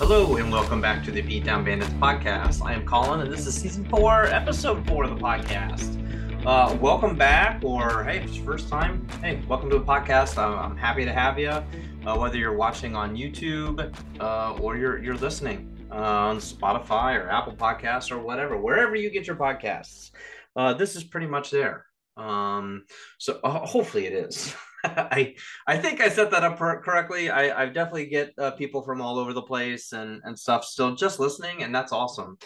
Hello and welcome back to the Beatdown Bandits podcast. I am Colin and this is season four, episode four of the podcast. Uh, welcome back, or hey, if it's your first time, hey, welcome to the podcast. I'm, I'm happy to have you. Uh, whether you're watching on YouTube uh, or you're you're listening uh, on Spotify or Apple Podcasts or whatever, wherever you get your podcasts, uh, this is pretty much there. Um, so uh, hopefully it is. I I think I set that up correctly. I I definitely get uh, people from all over the place and and stuff still just listening, and that's awesome.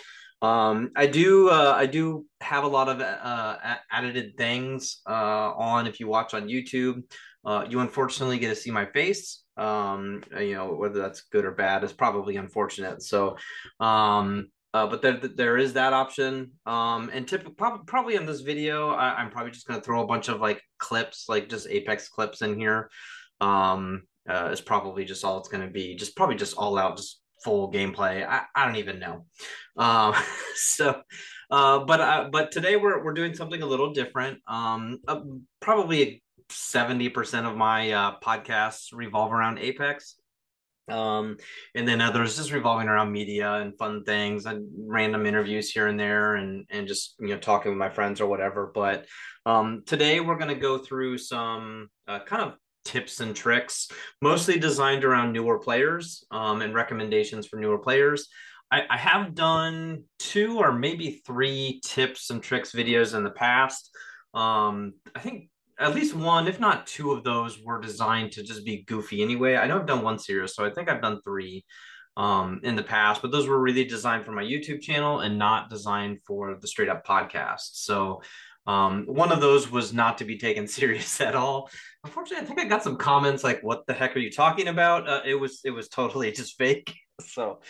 Um, I do uh, I do have a lot of uh, edited things uh, on. If you watch on YouTube, uh, you unfortunately get to see my face. Um, you know whether that's good or bad is probably unfortunate. So, um, uh, but there there is that option. Um, and typically probably, in this video, I, am probably just gonna throw a bunch of like clips, like just Apex clips in here. Um, uh, is probably just all it's gonna be. Just probably just all out, just full gameplay. I, I don't even know. Um, so, uh, but uh, but today we're we're doing something a little different. Um, uh, probably seventy percent of my uh, podcasts revolve around Apex. Um, and then others just revolving around media and fun things and random interviews here and there and and just you know talking with my friends or whatever. But um, today we're going to go through some uh, kind of tips and tricks, mostly designed around newer players um, and recommendations for newer players. I, I, have done two or maybe three tips and tricks videos in the past. Um, I think at least one, if not two of those, were designed to just be goofy anyway. I know I've done one series, so I think I've done three um, in the past, but those were really designed for my YouTube channel and not designed for the straight up podcast. So um, one of those was not to be taken serious at all. Unfortunately, I think I got some comments like, "What the heck are you talking about?" Uh, it was it was totally just fake. So,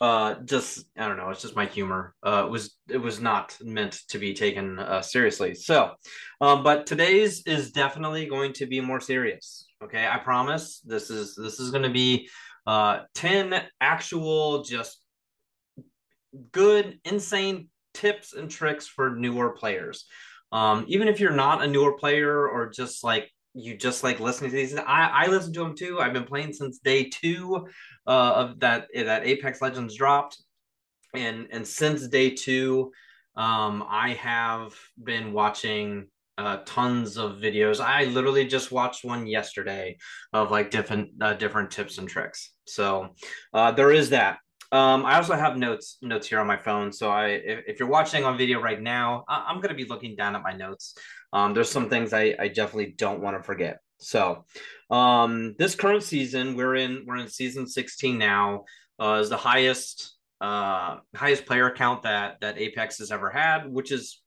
uh, just I don't know. It's just my humor. Uh, it was it was not meant to be taken uh, seriously. So, um, but today's is definitely going to be more serious. Okay, I promise. This is this is going to be uh, ten actual just good, insane tips and tricks for newer players. Um, even if you're not a newer player or just like you just like listening to these, I, I listen to them too. I've been playing since day two uh, of that that Apex Legends dropped, and and since day two, um, I have been watching uh, tons of videos. I literally just watched one yesterday of like different uh, different tips and tricks. So uh, there is that. Um, I also have notes notes here on my phone. So I, if, if you're watching on video right now, I, am going to be looking down at my notes. Um, there's some things I, I definitely don't want to forget. So, um, this current season, we're in we're in season 16 now. Uh, is the highest uh highest player count that that Apex has ever had, which is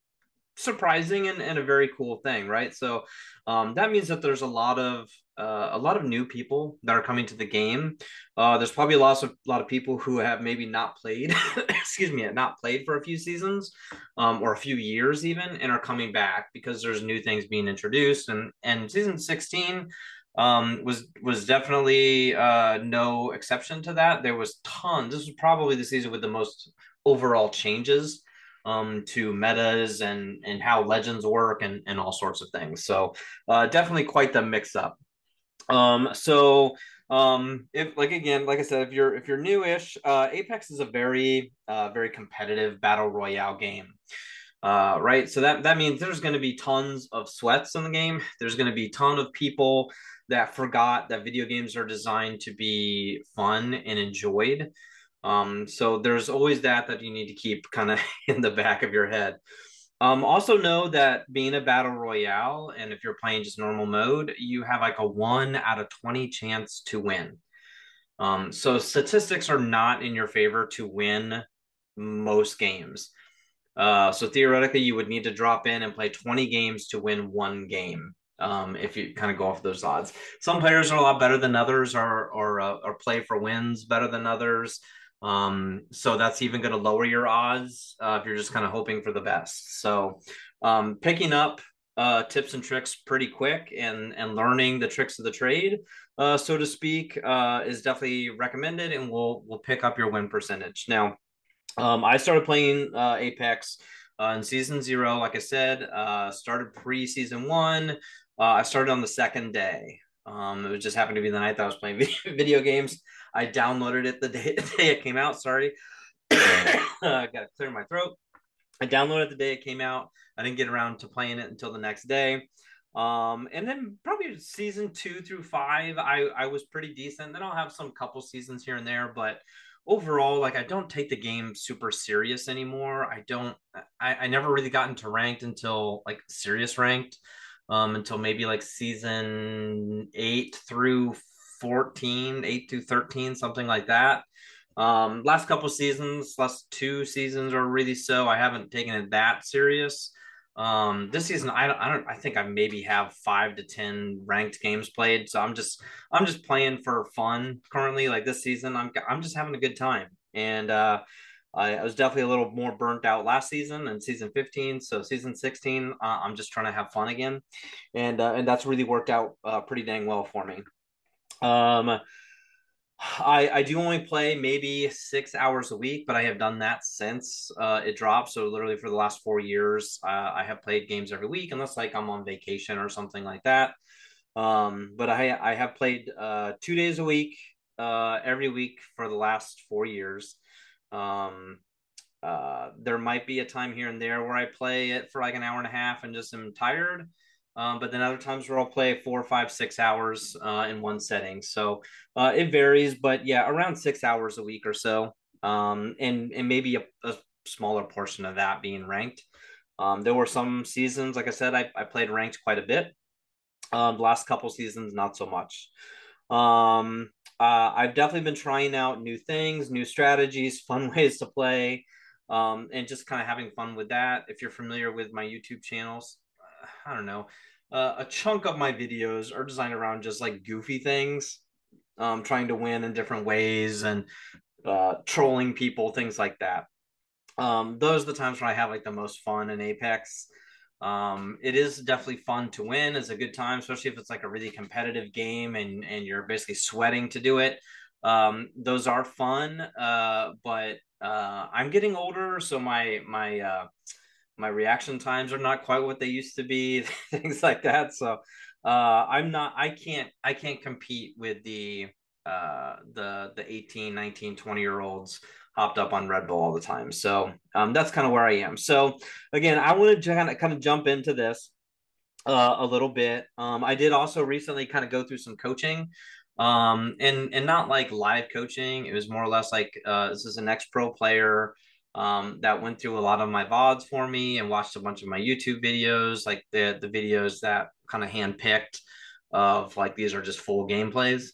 surprising and, and a very cool thing, right? So um, that means that there's a lot of uh, a lot of new people that are coming to the game. Uh, there's probably a lot of lot of people who have maybe not played, excuse me, not played for a few seasons um, or a few years even, and are coming back because there's new things being introduced. And and season 16 um, was was definitely uh, no exception to that. There was tons. This was probably the season with the most overall changes um, to metas and and how legends work and and all sorts of things. So uh, definitely quite the mix up. Um, so um, if like again, like I said, if you're if you're newish, uh, Apex is a very uh, very competitive battle royale game. Uh, right, so that that means there's going to be tons of sweats in the game. There's going to be ton of people that forgot that video games are designed to be fun and enjoyed. Um, so there's always that that you need to keep kind of in the back of your head. Um, also know that being a battle royale, and if you're playing just normal mode, you have like a one out of 20 chance to win. Um, so statistics are not in your favor to win most games. Uh, so theoretically, you would need to drop in and play 20 games to win one game. Um, if you kind of go off those odds, some players are a lot better than others, or or uh, or play for wins better than others. Um, so that's even going to lower your odds uh, if you're just kind of hoping for the best. So um, picking up uh, tips and tricks pretty quick and and learning the tricks of the trade, uh, so to speak, uh, is definitely recommended, and will will pick up your win percentage. Now, um, I started playing uh, Apex uh, in season zero, like I said, uh, started pre season one. Uh, I started on the second day. Um, it just happened to be the night that I was playing video games. I downloaded it the day, the day it came out. Sorry, uh, got to clear my throat. I downloaded the day it came out. I didn't get around to playing it until the next day. Um, and then probably season two through five, I I was pretty decent. Then I'll have some couple seasons here and there, but overall, like I don't take the game super serious anymore. I don't. I, I never really got into ranked until like serious ranked, um, until maybe like season eight through 14, 8 to 13, something like that. Um, last couple seasons, last two seasons are really so. I haven't taken it that serious. Um, this season, I don't, I don't, I think I maybe have five to ten ranked games played. So I'm just, I'm just playing for fun currently. Like this season, I'm, I'm just having a good time, and uh, I, I was definitely a little more burnt out last season and season 15. So season 16, uh, I'm just trying to have fun again, and uh, and that's really worked out uh, pretty dang well for me. Um, I, I do only play maybe six hours a week, but I have done that since uh, it dropped. So literally for the last four years, uh, I have played games every week, unless like I'm on vacation or something like that. Um, but I I have played uh, two days a week, uh, every week for the last four years. Um, uh, there might be a time here and there where I play it for like an hour and a half and just am tired. Um, but then other times where I'll play four, five, six hours uh, in one setting. So uh, it varies, but yeah, around six hours a week or so. Um, and and maybe a, a, smaller portion of that being ranked. Um, there were some seasons, like I said, I, I played ranked quite a bit. Um, last couple seasons, not so much. Um, uh, I've definitely been trying out new things, new strategies, fun ways to play, um, and just kind of having fun with that. If you're familiar with my YouTube channels, I don't know, uh, a chunk of my videos are designed around just like goofy things, um, trying to win in different ways and uh, trolling people, things like that. Um, those are the times when I have like the most fun in Apex. Um, it is definitely fun to win. It's a good time, especially if it's like a really competitive game and and you're basically sweating to do it. Um, those are fun, uh, but uh, I'm getting older, so my my uh, my reaction times are not quite what they used to be things like that. So uh, i'm not i can't i can't compete with the uh, the the 18 19 20 year olds hopped up on red bull all the time. So um, that's kind of where i am. So again i wanted to kind of kind of jump into this uh, a little bit. Um, i did also recently kind of go through some coaching um, and and not like live coaching. It was more or less like uh, this is an ex pro player um, that went through a lot of my VODs for me and watched a bunch of my YouTube videos, like the the videos that kind of handpicked of like these are just full gameplays,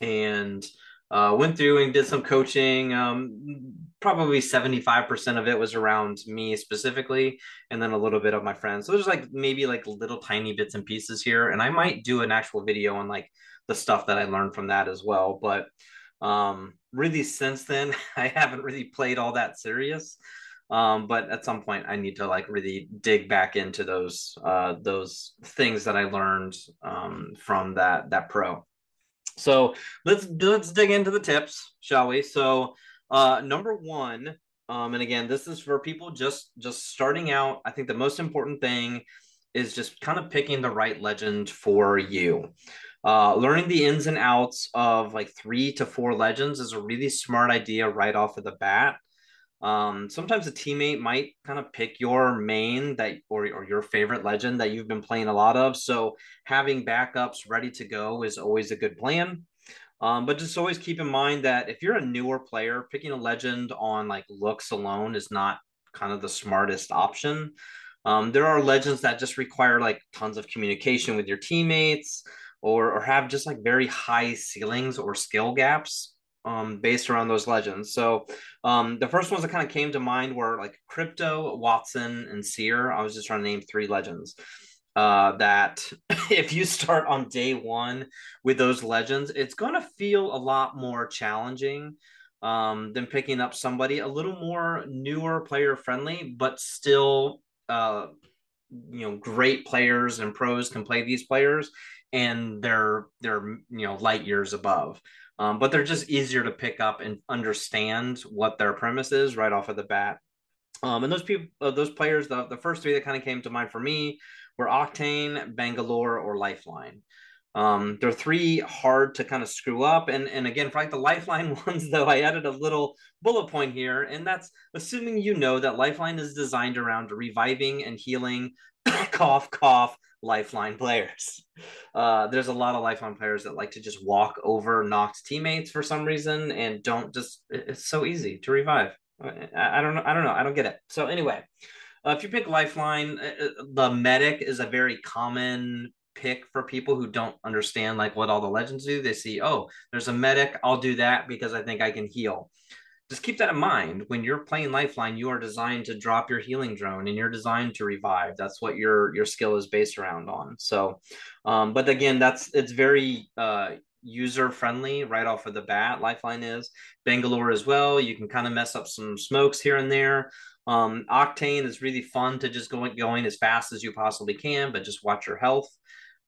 and uh, went through and did some coaching. Um, probably seventy five percent of it was around me specifically, and then a little bit of my friends. So there's like maybe like little tiny bits and pieces here, and I might do an actual video on like the stuff that I learned from that as well, but um, really, since then, I haven't really played all that serious. Um, but at some point, I need to like really dig back into those uh, those things that I learned um, from that that pro. So let's let's dig into the tips, shall we? So uh, number one, um, and again, this is for people just just starting out. I think the most important thing is just kind of picking the right legend for you. Uh, learning the ins and outs of like three to four legends is a really smart idea right off of the bat. Um, sometimes a teammate might kind of pick your main that or, or your favorite legend that you've been playing a lot of. So having backups ready to go is always a good plan. Um, but just always keep in mind that if you're a newer player, picking a legend on like looks alone is not kind of the smartest option. Um, there are legends that just require like tons of communication with your teammates or or have just like very high ceilings or skill gaps um, based around those legends. So um, the first ones that kind of came to mind were like Crypto, Wattson, and Seer. I was just trying to name three legends. Uh, that if you start on day one with those legends, it's going to feel a lot more challenging um, than picking up somebody a little more newer, player friendly, but still, uh, you know, great players and pros can play these players and they're they're you know light years above. Um, but they're just easier to pick up and understand what their premise is right off of the bat. Um, and those people, uh, those players, the, the first three that kind of came to mind for me were Octane, Bangalore, or Lifeline. Um, there are three hard to kind of screw up. And, and again, for like the lifeline ones, though, I added a little bullet point here. And that's assuming you know that lifeline is designed around reviving and healing, cough, cough, lifeline players. Uh, there's a lot of lifeline players that like to just walk over knocked teammates for some reason and don't just, it's so easy to revive. I, I don't know. I don't know. I don't get it. So anyway, uh, if you pick lifeline, uh, uh, the medic is a very common pick for people who don't understand like what all the legends do. They see, oh, there's a medic. I'll do that because I think I can heal. Just keep that in mind. When you're playing Lifeline, you are designed to drop your healing drone and you're designed to revive. That's what your your skill is based around on. So, um, but again, that's it's very uh, user friendly right off of the bat. Lifeline is Bangalore as well. You can kind of mess up some smokes here and there. Um, Octane is really fun to just go going as fast as you possibly can, but just watch your health.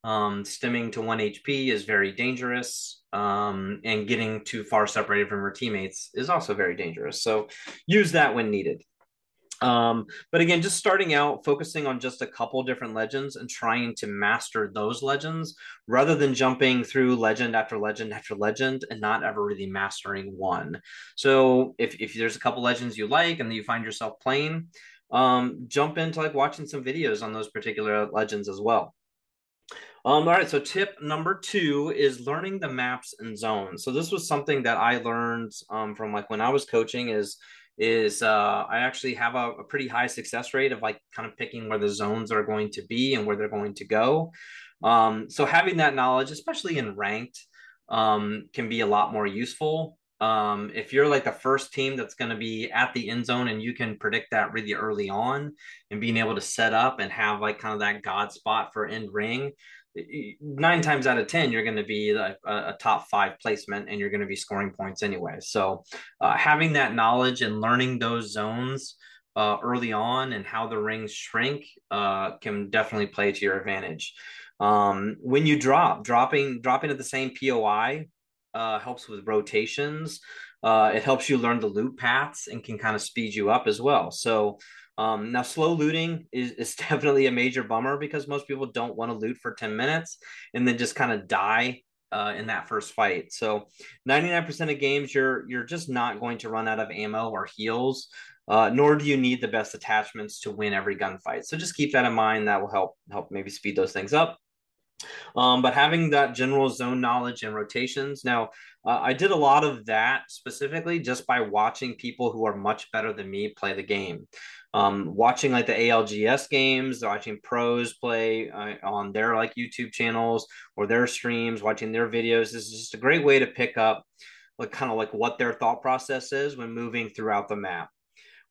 Um, stimming to one HP is very dangerous, um, and getting too far separated from your teammates is also very dangerous. So use that when needed. Um, but again, just starting out, focusing on just a couple different legends and trying to master those legends rather than jumping through legend after legend after legend and not ever really mastering one. So if, if there's a couple legends you like and you find yourself playing, um, jump into like watching some videos on those particular legends as well. Um, all right, so tip number two is learning the maps and zones. So this was something that I learned um, from like when I was coaching is is uh, I actually have a, a, pretty high success rate of like kind of picking where the zones are going to be and where they're going to go. Um, so having that knowledge, especially in ranked, um, can be a lot more useful. Um, if you're like the first team that's going to be at the end zone and you can predict that really early on and being able to set up and have like kind of that God spot for end ring, nine times out of ten you're going to be a, a, top five placement and you're going to be scoring points anyway. So uh, having that knowledge and learning those zones uh, early on and how the rings shrink uh, can definitely play to your advantage. Um, when you drop dropping dropping at the same poi uh, helps with rotations. Uh, it helps you learn the loop paths and can kind of speed you up as well. So um, now, slow looting is, is definitely a major bummer because most people don't want to loot for 10 minutes and then just kind of die uh, in that first fight. So, 99% of games, you're you're just not going to run out of ammo or heals, uh, nor do you need the best attachments to win every gunfight. So, just keep that in mind. That will help help maybe speed those things up. Um, but having that general zone knowledge and rotations. Now, uh, I did a lot of that specifically just by watching people who are much better than me play the game um, watching like the ALGS games, watching pros play uh, on their like YouTube channels or their streams, watching their videos. This is just a great way to pick up like kind of like what their thought process is when moving throughout the map.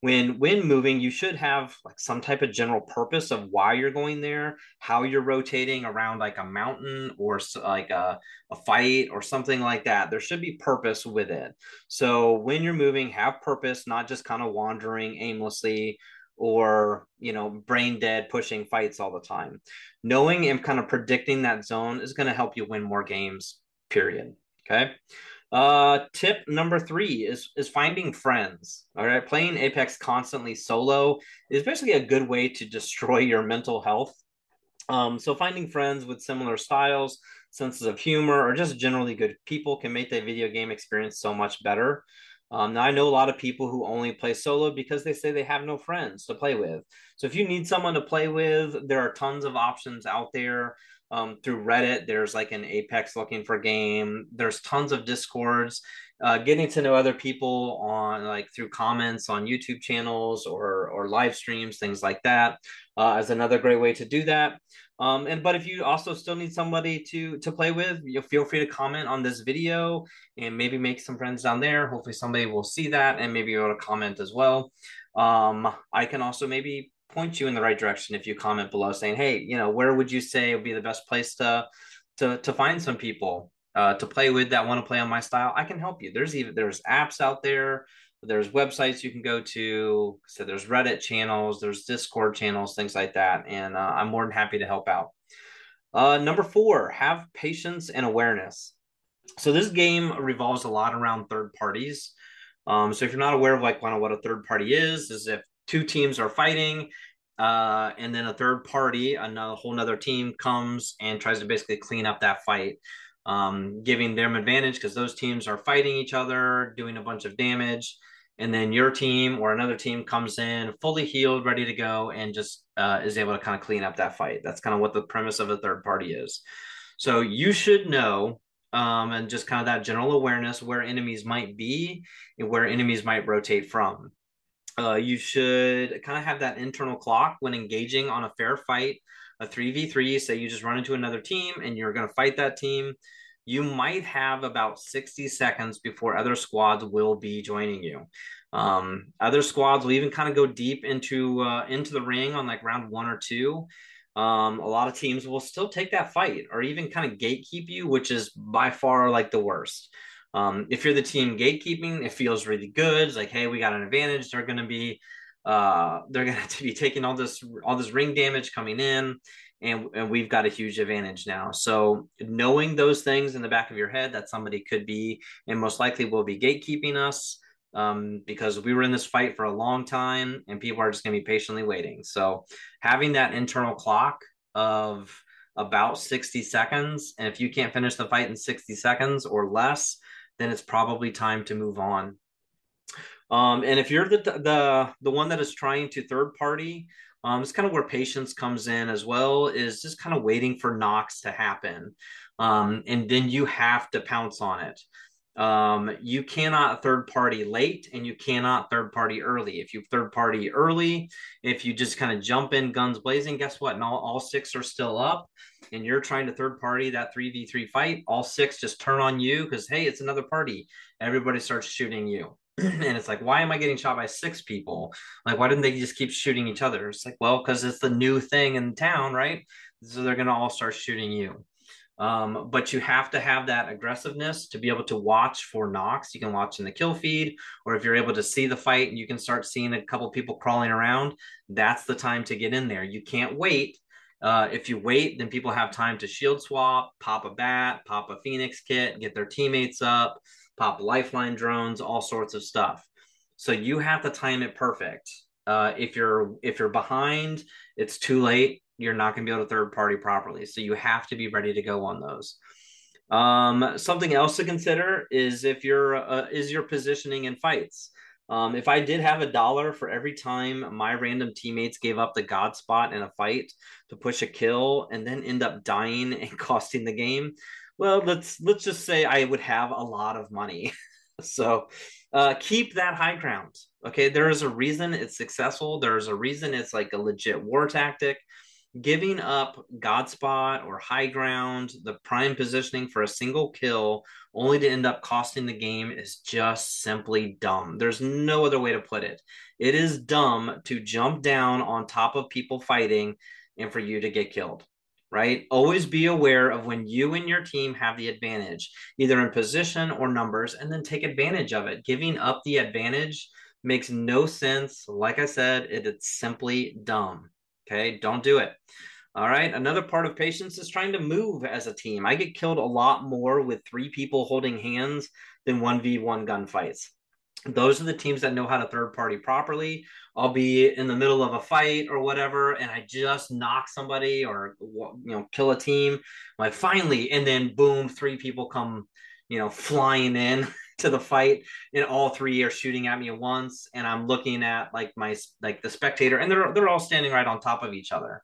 When when moving, you should have like some type of general purpose of why you're going there, how you're rotating around like a mountain or like a, a fight or something like that. There should be purpose with it. So when you're moving, have purpose, not just kind of wandering aimlessly or you know brain dead pushing fights all the time knowing and kind of predicting that zone is going to help you win more games period okay uh tip number three is is finding friends all right playing apex constantly solo is basically a good way to destroy your mental health um so finding friends with similar styles senses of humor or just generally good people can make the video game experience so much better um, now I know a lot of people who only play solo because they say they have no friends to play with. So if you need someone to play with, there are tons of options out there. Um, through Reddit, there's like an Apex looking for game. There's tons of discords. Uh, getting to know other people on like through comments on YouTube channels or or live streams, things like that, uh, is another great way to do that. Um, and but if you also still need somebody to to play with, you feel free to comment on this video and maybe make some friends down there. Hopefully, somebody will see that and maybe able to comment as well. Um, I can also maybe point you in the right direction if you comment below saying, "Hey, you know, where would you say would be the best place to to to find some people uh, to play with that want to play on my style?" I can help you. There's even there's apps out there. There's websites you can go to. So there's reddit channels there's discord channels things like that and uh, i'm more than happy to help out. Uh, number four have patience and awareness. So this game revolves a lot around third parties. Um, so if you're not aware of like what a third party is is if two teams are fighting uh, and then a third party, another whole another team comes and tries to basically clean up that fight, um, giving them advantage because those teams are fighting each other, doing a bunch of damage, and then your team or another team comes in fully healed, ready to go, and just uh, is able to kind of clean up that fight. That's kind of what the premise of a third party is. So you should know um, and just kind of that general awareness where enemies might be and where enemies might rotate from. Uh, you should kind of have that internal clock when engaging on a fair fight, a 3v3. Say you just run into another team and you're going to fight that team. You might have about 60 seconds before other squads will be joining you. Um, other squads will even kind of go deep into uh, into the ring on like round one or two. Um, a lot of teams will still take that fight or even kind of gatekeep you, which is by far like the worst. Um, if you're the team gatekeeping, it feels really good. It's like, hey, we got an advantage. They're going to be, uh, they're going to be taking all this, all this ring damage coming in, and and we've got a huge advantage now. So knowing those things in the back of your head that somebody could be and most likely will be gatekeeping us, um, because we were in this fight for a long time, and people are just going to be patiently waiting. So having that internal clock of about 60 seconds, and if you can't finish the fight in 60 seconds or less, then it's probably time to move on. Um, and if you're the the the one that is trying to third party, um, it's kind of where patience comes in as well. Is just kind of waiting for knocks to happen, um, and then you have to pounce on it. Um, you cannot third party late and you cannot third party early. If you third party early, if you just kind of jump in guns blazing, guess what? And all, all six are still up and you're trying to third party that 3v3 fight, all six just turn on you because, hey, it's another party. Everybody starts shooting you. and it's like, why am I getting shot by six people? Like, why didn't they just keep shooting each other? It's like, well, because it's the new thing in town, right? So they're going to all start shooting you. Um, but you have to have that aggressiveness to be able to watch for knocks. You can watch in the kill feed, or if you're able to see the fight and you can start seeing a couple people crawling around, that's the time to get in there. You can't wait. Uh, if you wait, then people have time to shield swap, pop a bat, pop a Phoenix kit, get their teammates up, pop lifeline drones, all sorts of stuff. So you have to time it perfect. Uh, if you're if you're behind, it's too late you're not going to be able to third party properly. So you have to be ready to go on those. Um, something else to consider is if you're uh, is your positioning in fights. Um, if I did have a dollar for every time my random teammates gave up the god spot in a fight to push a kill and then end up dying and costing the game, well, let's let's just say I would have a lot of money. so uh, keep that high ground. Okay, there is a reason it's successful. There is a reason it's like a legit war tactic giving up Godspot or high ground, the prime positioning for a single kill, only to end up costing the game is just simply dumb. There's no other way to put it. It is dumb to jump down on top of people fighting and for you to get killed. Right? Always be aware of when you and your team have the advantage, either in position or numbers, and then take advantage of it. Giving up the advantage makes no sense. Like I said, it, it's simply dumb. Okay, don't do it. All right, another part of patience is trying to move as a team. I get killed a lot more with three people holding hands than 1v1 gunfights. Those are the teams that know how to third party properly. I'll be in the middle of a fight or whatever, and I just knock somebody or you know kill a team. Like finally, and then boom, three people come, you know, flying in to the fight and all three are shooting at me at once and i'm looking at like my like the spectator and they're they're all standing right on top of each other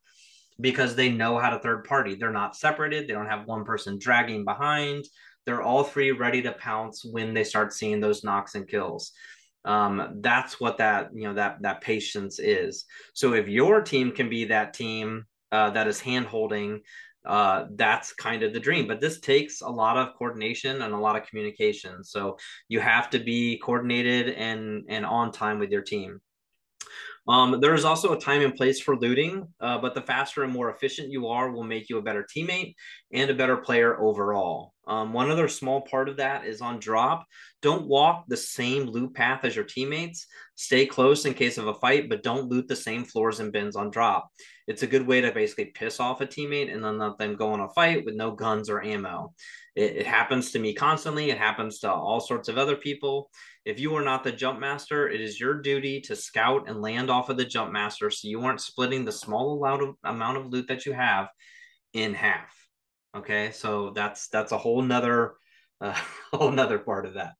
because they know how to third party. They're not separated. They don't have one person dragging behind. They're all three ready to pounce when they start seeing those knocks and kills. Um, that's what that you know that that patience is. So if your team can be that team uh, that is hand holding uh, that's kind of the dream. But this takes a lot of coordination and a lot of communication. So you have to be coordinated and and on time with your team. Um, there is also a time and place for looting, uh, but the faster and more efficient you are will make you a better teammate and a better player overall. Um, one other small part of that is on drop. Don't walk the same loot path as your teammates. Stay close in case of a fight, but don't loot the same floors and bins on drop. It's a good way to basically piss off a teammate and then let them go on a fight with no guns or ammo. It, it happens to me constantly. It happens to all sorts of other people. If you are not the jump master, it is your duty to scout and land off of the jump master so you aren't splitting the small amount of loot that you have in half. Okay, so that's that's a whole nother uh, whole nother part of that.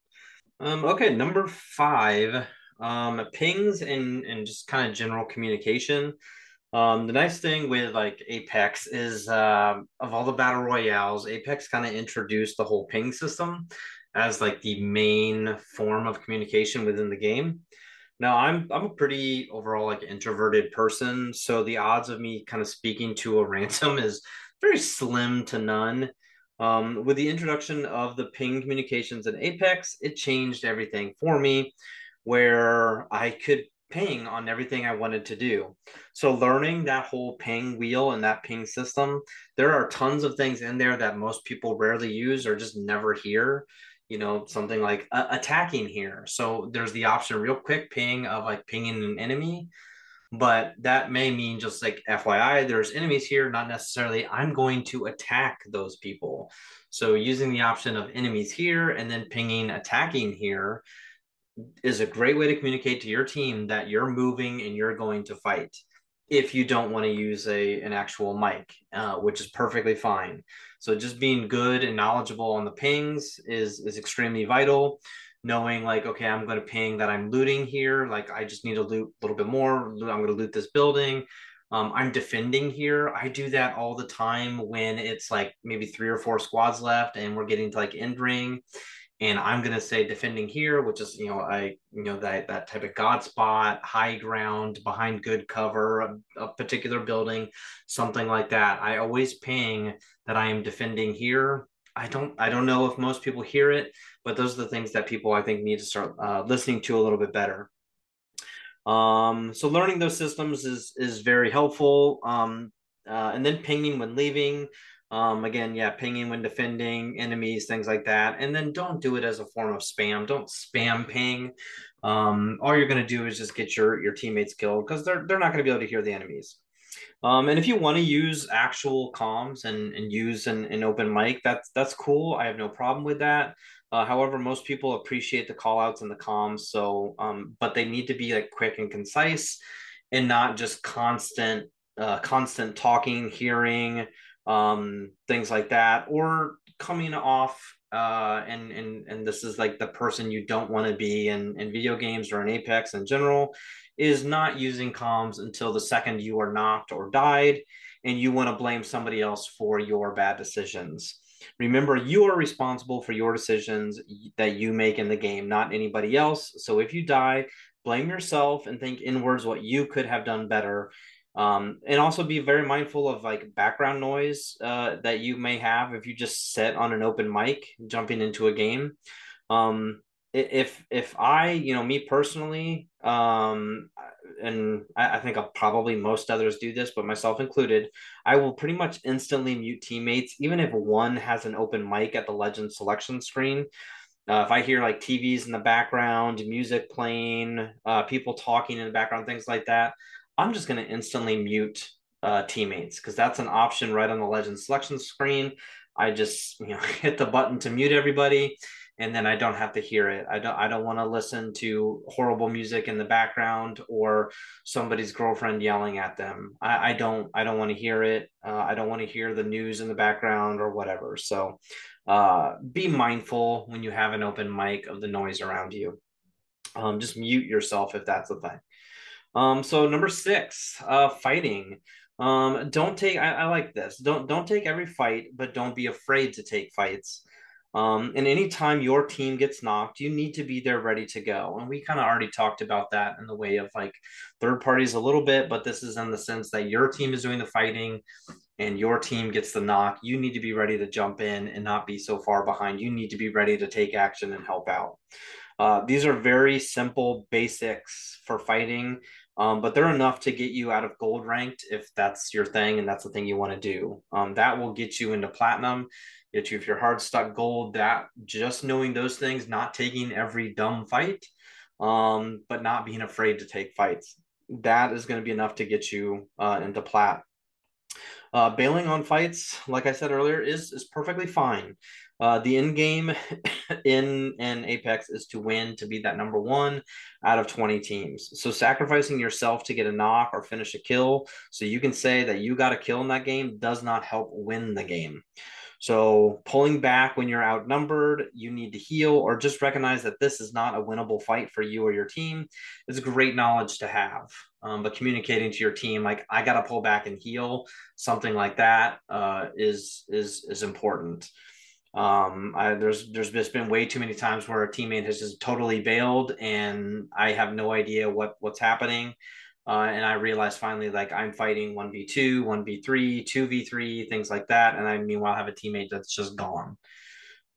Um, okay, number five, um, pings and and just kind of general communication. Um, the nice thing with like Apex is uh, of all the battle royales, Apex kind of introduced the whole ping system as like the main form of communication within the game. Now I'm I'm a pretty overall like introverted person, so the odds of me kind of speaking to a ransom is very slim to none. Um, with the introduction of the ping communications in Apex, it changed everything for me, where I could ping on everything I wanted to do. So learning that whole ping wheel and that ping system, there are tons of things in there that most people rarely use or just never hear you know something like uh, attacking here. So there's the option real quick ping of like pinging an enemy. But that may mean just like fyi there's enemies here not necessarily i'm going to attack those people. So using the option of enemies here and then pinging attacking here is a great way to communicate to your team that you're moving and you're going to fight if you don't want to use a an actual mic, uh, which is perfectly fine. So just being good and knowledgeable on the pings is is extremely vital. Knowing like, okay, I'm going to ping that I'm looting here. Like, I just need to loot a little bit more. I'm going to loot this building. Um, I'm defending here. I do that all the time when it's like maybe three or four squads left and we're getting to like end ring and I'm gonna say defending here, which is you know I you know that that type of God spot, high ground, behind good cover, a, a, particular building, something like that. I always ping that I am defending here. I don't I don't know if most people hear it, but those are the things that people I think need to start uh, listening to a little bit better. Um, so learning those systems is is very helpful. Um, uh, and then pinging when leaving. Um, again, yeah, pinging when defending enemies, things like that. And then don't do it as a form of spam. Don't spam ping. Um, all you're going to do is just get your your teammates killed because they're they're not going to be able to hear the enemies. Um, and if you want to use actual comms and, and use an, an open mic, that's that's cool. I have no problem with that. Uh, however, most people appreciate the call outs and the comms. So, um, but they need to be like quick and concise and not just constant, uh, constant talking, hearing, um, things like that, or coming off uh, and and and this is like the person you don't want to be in in video games or in Apex in general, is not using comms until the second you are knocked or died, and you want to blame somebody else for your bad decisions. Remember, you are responsible for your decisions that you make in the game, not anybody else. So if you die, blame yourself and think inwards what you could have done better um, and also be very mindful of like background noise uh, that you may have if you just sit on an open mic jumping into a game. Um, if if i you know me personally um, and I, I think I'll probably most others do this but myself included i will pretty much instantly mute teammates even if one has an open mic at the legend selection screen. Uh, if I hear like TVs in the background, music playing, uh, people talking in the background, things like that, I'm just going to instantly mute uh, teammates because that's an option right on the legend selection screen. I just you know hit the button to mute everybody, and then I don't have to hear it. I don't I don't want to listen to horrible music in the background or somebody's girlfriend yelling at them. I, I don't I don't want to hear it. Uh, I don't want to hear the news in the background or whatever. So uh, be mindful when you have an open mic of the noise around you. Um, just mute yourself if that's the thing. Um, so number six, uh, fighting. Um, don't take. I, I like this. Don't don't take every fight, but don't be afraid to take fights. Um, and anytime your team gets knocked, you need to be there ready to go. And we kind of already talked about that in the way of like third parties a little bit, but this is in the sense that your team is doing the fighting and your team gets the knock. You need to be ready to jump in and not be so far behind. You need to be ready to take action and help out. Uh, these are very simple basics for fighting um, but they're enough to get you out of gold ranked if that's your thing and that's the thing you want to do. Um, that will get you into platinum. Get you if you're hard stuck gold. That just knowing those things, not taking every dumb fight, um, but not being afraid to take fights. That is going to be enough to get you uh, into plat. Uh, bailing on fights, like I said earlier, is is perfectly fine. Uh, the end game in in Apex is to win to be that number one out of 20 teams. So sacrificing yourself to get a knock or finish a kill so you can say that you got a kill in that game does not help win the game. So pulling back when you're outnumbered, you need to heal, or just recognize that this is not a winnable fight for you or your team is great knowledge to have. Um, but communicating to your team, like I got to pull back and heal, something like that, uh, is is is important. Um, I, there's there's just been way too many times where a teammate has just totally bailed, and I have no idea what what's happening. Uh, and I realized finally, like I'm fighting one v two, one v three, two v three, things like that, and I meanwhile have a teammate that's just gone.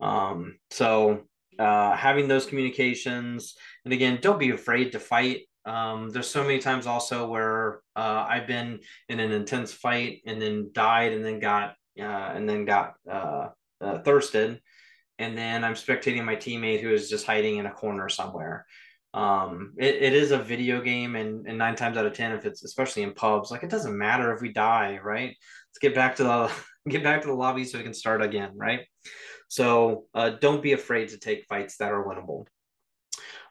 Um, so uh, having those communications, and again, don't be afraid to fight. Um, there's so many times also where uh, I've been in an intense fight and then died and then got uh, and then got uh, thirsted, and then I'm spectating my teammate who is just hiding in a corner somewhere. Um, it, it is a video game, and, and nine times out of ten, if it's especially in pubs, like it doesn't matter if we die, right? Let's get back to the get back to the lobby so we can start again, right? So uh, don't be afraid to take fights that are winnable.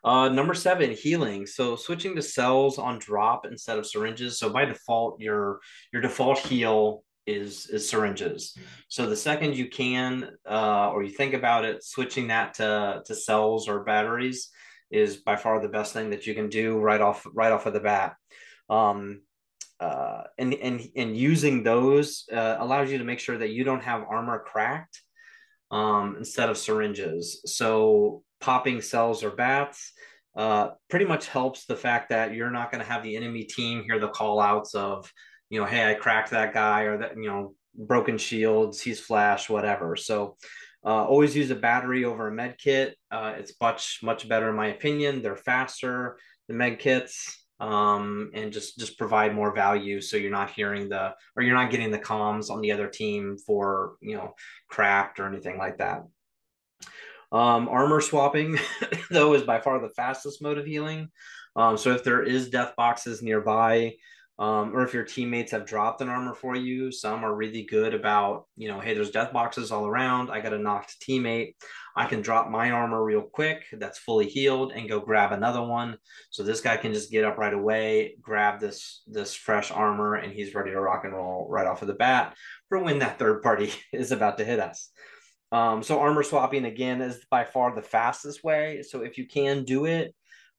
Uh, number seven, healing. So switching to cells on drop instead of syringes. So by default, your your default heal is is syringes. So the second you can uh, or you think about it, switching that to to cells or batteries is by far the best thing that you can do right off right off of the bat. Um, uh, and and and using those uh, allows you to make sure that you don't have armor cracked um, instead of syringes. So popping cells or bats uh, pretty much helps the fact that you're not going to have the enemy team hear the call outs of you know, hey, I cracked that guy or that, you know, broken shields, he's flash, whatever. So uh, always use a battery over a med kit. Uh, it's much, much better in my opinion. They're faster, the med kits, um, and just, just provide more value. So you're not hearing the, or you're not getting the comms on the other team for, you know, cracked or anything like that. Um, armor swapping, though, is by far the fastest mode of healing. Um, so if there is death boxes nearby, um, or if your teammates have dropped an armor for you. Some are really good about, you know, hey, there's death boxes all around. I got a knocked teammate. I can drop my armor real quick that's fully healed and go grab another one. So this guy can just get up right away, grab this this fresh armor, and he's ready to rock and roll right off of the bat for when that third party is about to hit us. Um, so armor swapping again is by far the fastest way. So if you can do it,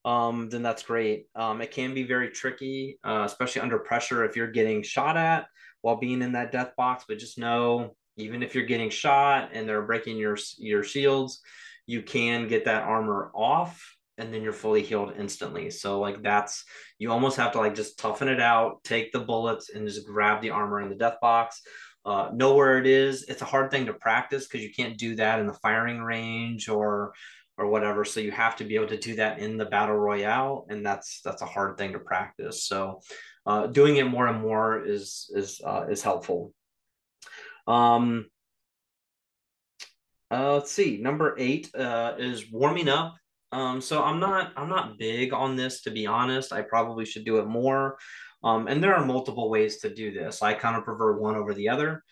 um, then that's great. Um, it can be very tricky, uh, especially under pressure if you're getting shot at while being in that death box. But just know, even if you're getting shot and they're breaking your your shields, you can get that armor off, and then you're fully healed instantly. So like that's you almost have to like just toughen it out, take the bullets, and just grab the armor in the death box. Uh, know where it is. It's a hard thing to practice because you can't do that in the firing range or or whatever. So you have to be able to do that in the battle royale, and that's that's a hard thing to practice. So uh, doing it more and more is is uh, is helpful. Um, uh, let's see. Number eight uh, is warming up. Um, so I'm not I'm not big on this to be honest. I probably should do it more. Um, and there are multiple ways to do this. I kind of prefer one over the other.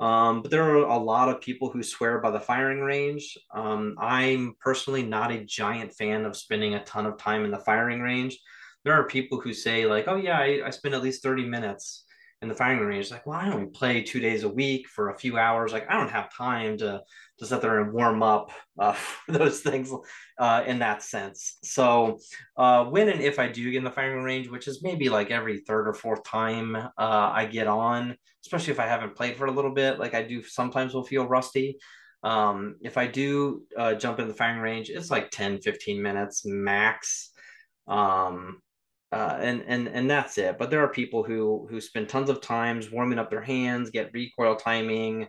Um, but there are a lot of people who swear by the firing range. Um, I'm personally not a giant fan of spending a ton of time in the firing range. There are people who say, like, oh, yeah, I, I spend at least 30 minutes in the firing range. Like, well, I only play two days a week for a few hours. Like, I don't have time to to sit there and warm up uh, those things uh, in that sense. So, uh, when and if I do get in the firing range, which is maybe like every third or fourth time uh, I get on, especially if I haven't played for a little bit, like I do sometimes will feel rusty. Um, if I do uh, jump in the firing range, it's like 10, 15 minutes max. Um, uh, and and and that's it. But there are people who who spend tons of times warming up their hands, get recoil timing,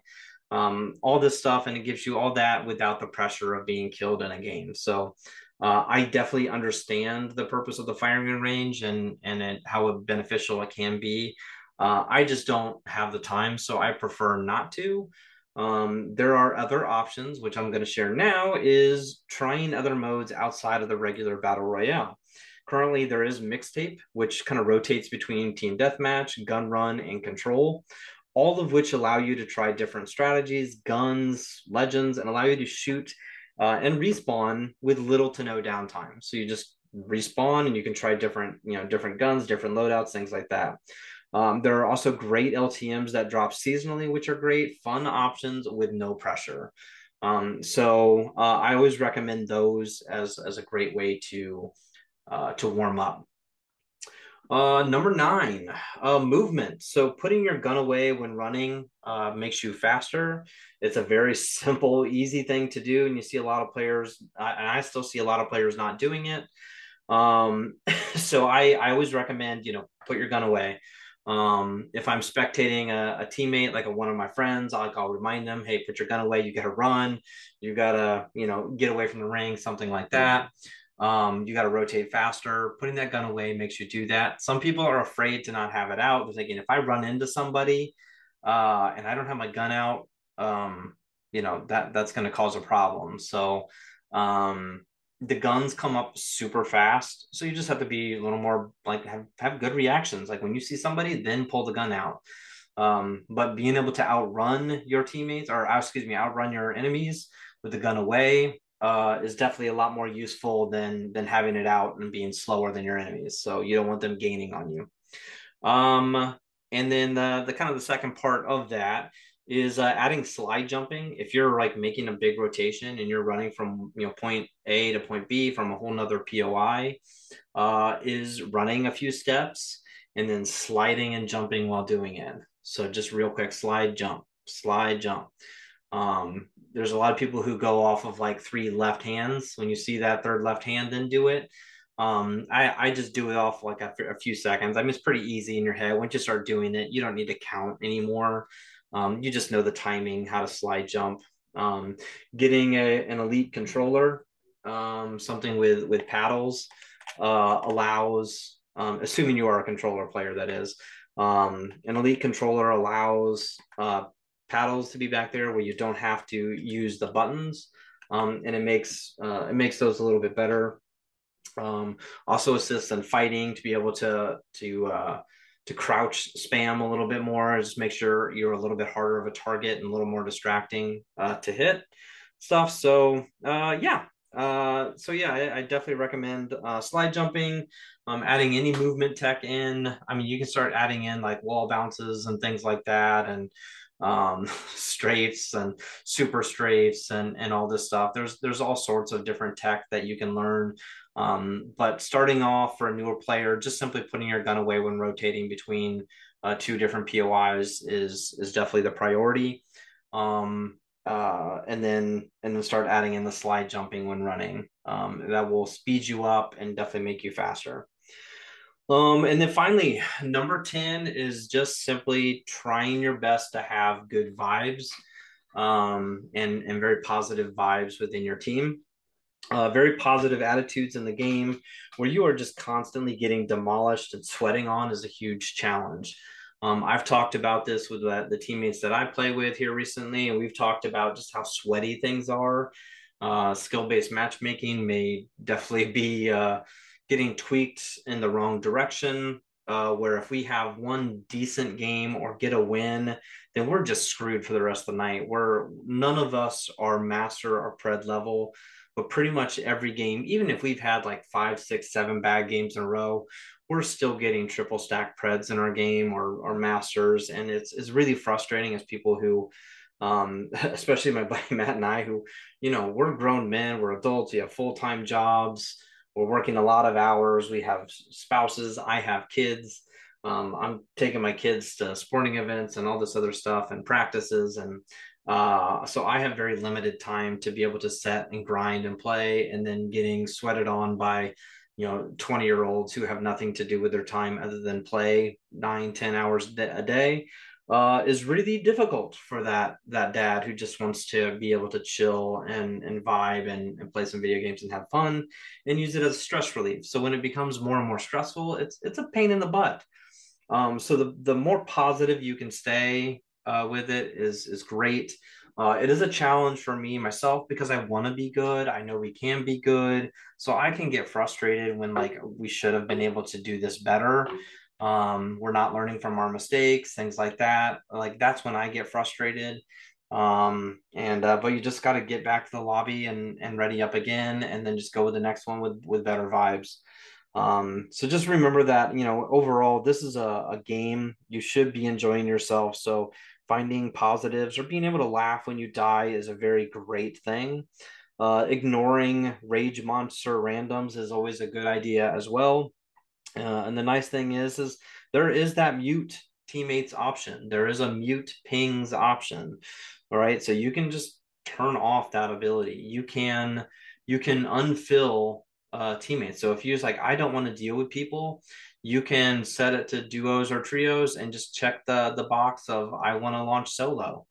um, all this stuff, and it gives you all that without the pressure of being killed in a game. So uh, I definitely understand the purpose of the firing range and and it, how beneficial it can be. Uh, I just don't have the time, so I prefer not to. Um, there are other options, which I'm going to share now, is trying other modes outside of the regular battle royale. Currently, there is mixtape, which kind of rotates between team deathmatch, gun run, and control, all of which allow you to try different strategies, guns, legends, and allow you to shoot uh, and respawn with little to no downtime. So you just respawn and you can try different, you know, different guns, different loadouts, things like that. Um, there are also great LTMs that drop seasonally, which are great, fun options with no pressure. Um, so uh, I always recommend those as as a great way to uh, to warm up. Uh, number nine, uh, movement. So putting your gun away when running uh, makes you faster. It's a very simple, easy thing to do, and you see a lot of players, and I still see a lot of players not doing it. Um, so I I always recommend you know put your gun away. Um, if I'm spectating a, a, teammate, like a, one of my friends, I'll, I'll remind them, hey, put your gun away. You got to run. You got to, you know, get away from the ring, something like that. Um, you got to rotate faster. Putting that gun away makes you do that. Some people are afraid to not have it out. They're thinking, if I run into somebody uh, and I don't have my gun out, um, you know, that that's going to cause a problem. So, um, the guns come up super fast so you just have to be a little more like have, have good reactions like when you see somebody then pull the gun out um, but being able to outrun your teammates or excuse me outrun your enemies with the gun away uh, is definitely a lot more useful than than having it out and being slower than your enemies so you don't want them gaining on you um, and then the the kind of the second part of that is uh, adding slide jumping. If you're like making a big rotation and you're running from you know point A to point B from a whole nother POI, uh, is running a few steps and then sliding and jumping while doing it. So just real quick, slide jump, slide jump. Um, there's a lot of people who go off of like three left hands. When you see that third left hand, then do it. Um, I, I just do it off like after a few seconds. I mean, it's pretty easy in your head. Once you start doing it, you don't need to count anymore. Um, you just know the timing, how to slide jump. Um, getting a, an elite controller, um, something with with paddles, uh, allows, um, assuming you are a controller player, that is, um, an elite controller allows uh, paddles to be back there where you don't have to use the buttons, um, and it makes uh, it makes those a little bit better. also assists in fighting to be able to to uh, to crouch spam a little bit more, just make sure you're a little bit harder of a target and a little more distracting uh, to hit stuff. So uh, yeah, uh, so yeah, I, I definitely recommend uh, slide jumping, um, adding any movement tech in. I mean, you can start adding in like wall bounces and things like that, and um, straights and super straights and and all this stuff. There's there's all sorts of different tech that you can learn um, but starting off for a newer player, just simply putting your gun away when rotating between uh, two different POIs is is definitely the priority. Um, uh, and then and then start adding in the slide jumping when running. Um, that will speed you up and definitely make you faster. Um, and then finally, number 10 is just simply trying your best to have good vibes um, and, and very positive vibes within your team uh, very positive attitudes in the game where you are just constantly getting demolished and sweating on is a huge challenge. Um, I've talked about this with the, the, teammates that I play with here recently, and we've talked about just how sweaty things are. Uh, Skill based matchmaking may definitely be uh, getting tweaked in the wrong direction. Uh, where if we have one decent game or get a win, then we're just screwed for the rest of the night. Where none of us are master or pred level but pretty much every game, even if we've had like five, six, seven bad games in a row, we're still getting triple stack preds in our game or, or masters. And it's, it's really frustrating as people who, um, especially my buddy Matt and I, who, you know, we're grown men, we're adults, we have full time jobs, we're working a lot of hours, we have spouses, I have kids. Um, I'm taking my kids to sporting events and all this other stuff and practices. And uh, so I have very limited time to be able to set and grind and play, and then getting sweated on by, you know, 20 year olds who have nothing to do with their time other than play nine, 10 hours a day. Uh, is really difficult for that that dad who just wants to be able to chill and and vibe and, and play some video games and have fun and use it as stress relief. So when it becomes more and more stressful, it's it's a pain in the butt. Um, so the the more positive you can stay uh, with it is is great. Uh, it is a challenge for me myself because I want to be good. I know we can be good, so I can get frustrated when like we should have been able to do this better. Um, we're not learning from our mistakes, things like that. Like that's when I get frustrated. Um, and uh, but you just got to get back to the lobby and and ready up again, and then just go with the next one with with better vibes. Um, so just remember that, you know, overall, this is a, a game. You should be enjoying yourself. So finding positives or being able to laugh when you die is a very great thing. Uh, ignoring rage monster randoms is always a good idea as well. Uh, and the nice thing is, is there is that mute teammates option. There is a mute pings option. All right. So you can just turn off that ability. You can, you can unfill uh, teammates. So if you're like, I don't want to deal with people, you can set it to duos or trios and just check the the box of I want to launch solo.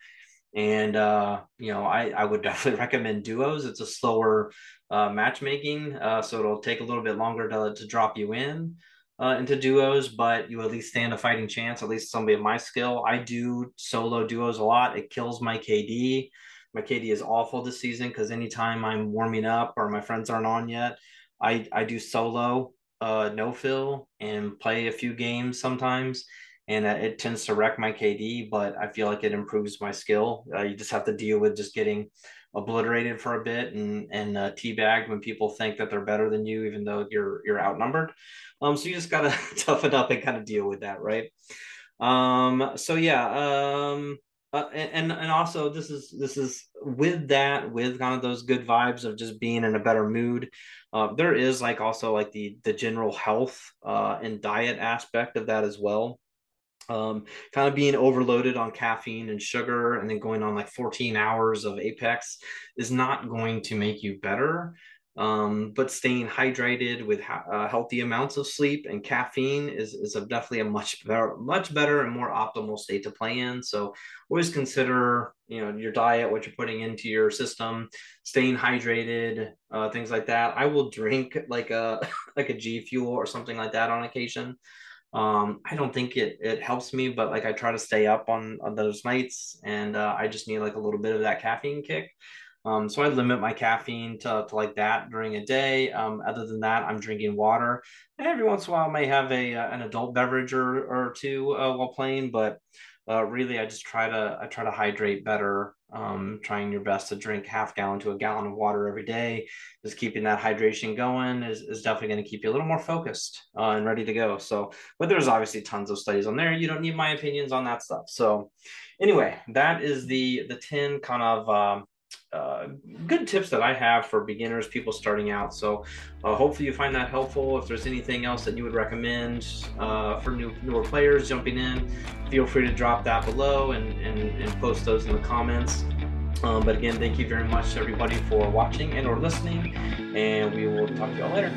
And uh, you know, I I would definitely recommend duos. It's a slower uh, matchmaking, uh, so it'll take a little bit longer to to drop you in. Uh, into duos, but you at least stand a fighting chance. At least somebody of my skill. I do solo duos a lot. It kills my KD. My KD is awful this season because anytime I'm warming up or my friends aren't on yet, I I do solo uh, no fill and play a few games sometimes, and uh, it tends to wreck my KD. But I feel like it improves my skill. Uh, you just have to deal with just getting obliterated for a bit and and uh, teabagged when people think that they're better than you, even though you're you're outnumbered. Um, so you just gotta toughen up and kind of deal with that, right? Um, so yeah, um, uh, and and also this is this is with that with kind of those good vibes of just being in a better mood uh, there is like also like the the general health uh, and diet aspect of that as well um, kind of being overloaded on caffeine and sugar and then going on like 14 hours of apex is not going to make you better um, but staying hydrated with ha- uh, healthy amounts of sleep and caffeine is, is a definitely a much better, much better and more optimal state to play in. So always consider, you know, your diet, what you're putting into your system, staying hydrated, uh, things like that. I will drink like a, like a G fuel or something like that on occasion. Um, I don't think it, it helps me, but like I try to stay up on, on those nights and, uh, I just need like a little bit of that caffeine kick. Um, so I limit my caffeine to, to like that during a day. Um, other than that, I'm drinking water. And every once in a while, I may have a uh, an adult beverage or, or two uh, while playing, but uh, really, I just try to I try to hydrate better. Um, trying your best to drink half gallon to a gallon of water every day. Just keeping that hydration going is, is definitely going to keep you a little more focused uh, and ready to go. So, but there's obviously tons of studies on there. You don't need my opinions on that stuff. So, anyway, that is the the ten kind of um, uh, good tips that I have for beginners, people starting out. So uh, hopefully you find that helpful. If there's anything else that you would recommend uh, for new newer players jumping in, feel free to drop that below and, and, and post those in the comments. Um, but again, thank you very much everybody for watching and or listening, and we will talk to y'all later.